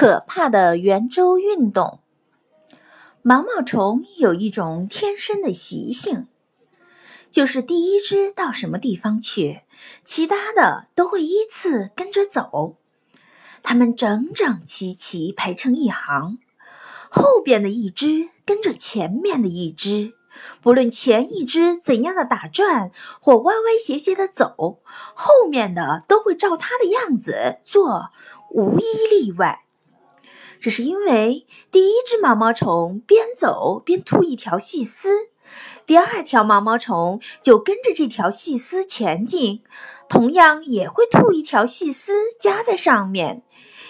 可怕的圆周运动。毛毛虫有一种天生的习性，就是第一只到什么地方去，其他的都会依次跟着走。它们整整齐齐排成一行，后边的一只跟着前面的一只，不论前一只怎样的打转或歪歪斜斜的走，后面的都会照它的样子做，无一例外。这是因为第一只毛毛虫边走边吐一条细丝，第二条毛毛虫就跟着这条细丝前进，同样也会吐一条细丝夹在上面，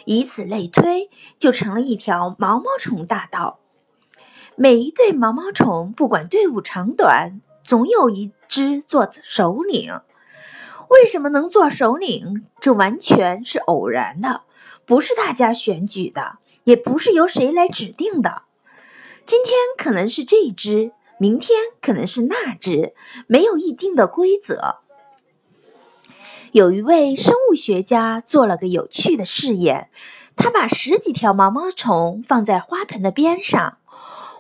以此类推，就成了一条毛毛虫大道。每一对毛毛虫不管队伍长短，总有一只做首领。为什么能做首领？这完全是偶然的，不是大家选举的。也不是由谁来指定的，今天可能是这只，明天可能是那只，没有一定的规则。有一位生物学家做了个有趣的试验，他把十几条毛毛虫放在花盆的边上，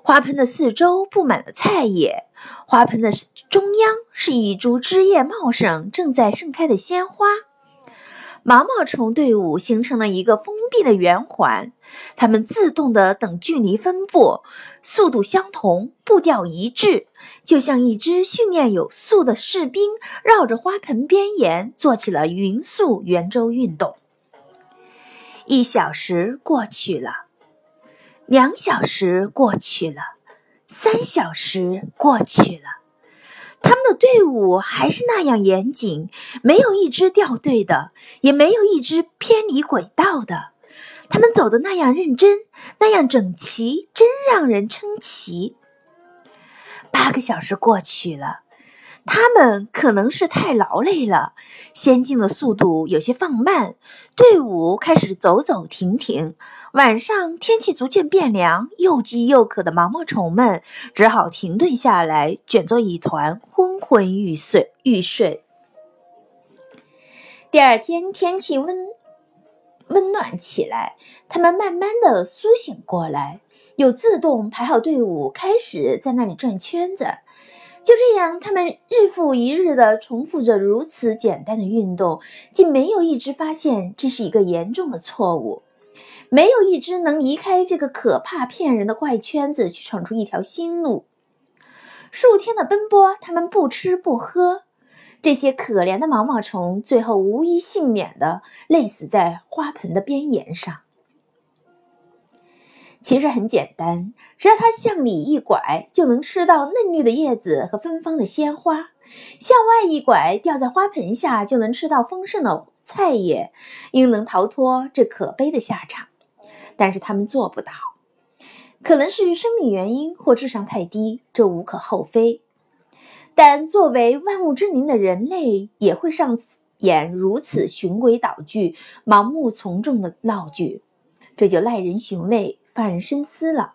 花盆的四周布满了菜叶，花盆的中央是一株枝叶茂盛、正在盛开的鲜花。毛毛虫队伍形成了一个封闭的圆环，它们自动的等距离分布，速度相同，步调一致，就像一支训练有素的士兵绕着花盆边沿做起了匀速圆周运动。一小时过去了，两小时过去了，三小时过去了。他们的队伍还是那样严谨，没有一支掉队的，也没有一支偏离轨道的。他们走的那样认真，那样整齐，真让人称奇。八个小时过去了。他们可能是太劳累了，先进的速度有些放慢，队伍开始走走停停。晚上天气逐渐变凉，又饥又渴的毛毛虫们只好停顿下来，卷作一团，昏昏欲睡。欲睡。第二天天气温温暖起来，他们慢慢的苏醒过来，又自动排好队伍，开始在那里转圈子。就这样，他们日复一日地重复着如此简单的运动，竟没有一只发现这是一个严重的错误，没有一只能离开这个可怕骗人的怪圈子去闯出一条新路。数天的奔波，他们不吃不喝，这些可怜的毛毛虫最后无一幸免地累死在花盆的边沿上。其实很简单，只要它向里一拐，就能吃到嫩绿的叶子和芬芳的鲜花；向外一拐，掉在花盆下，就能吃到丰盛的菜叶，应能逃脱这可悲的下场。但是他们做不到，可能是生理原因或智商太低，这无可厚非。但作为万物之灵的人类，也会上演如此循规蹈矩、盲目从众的闹剧，这就耐人寻味。发人深思了。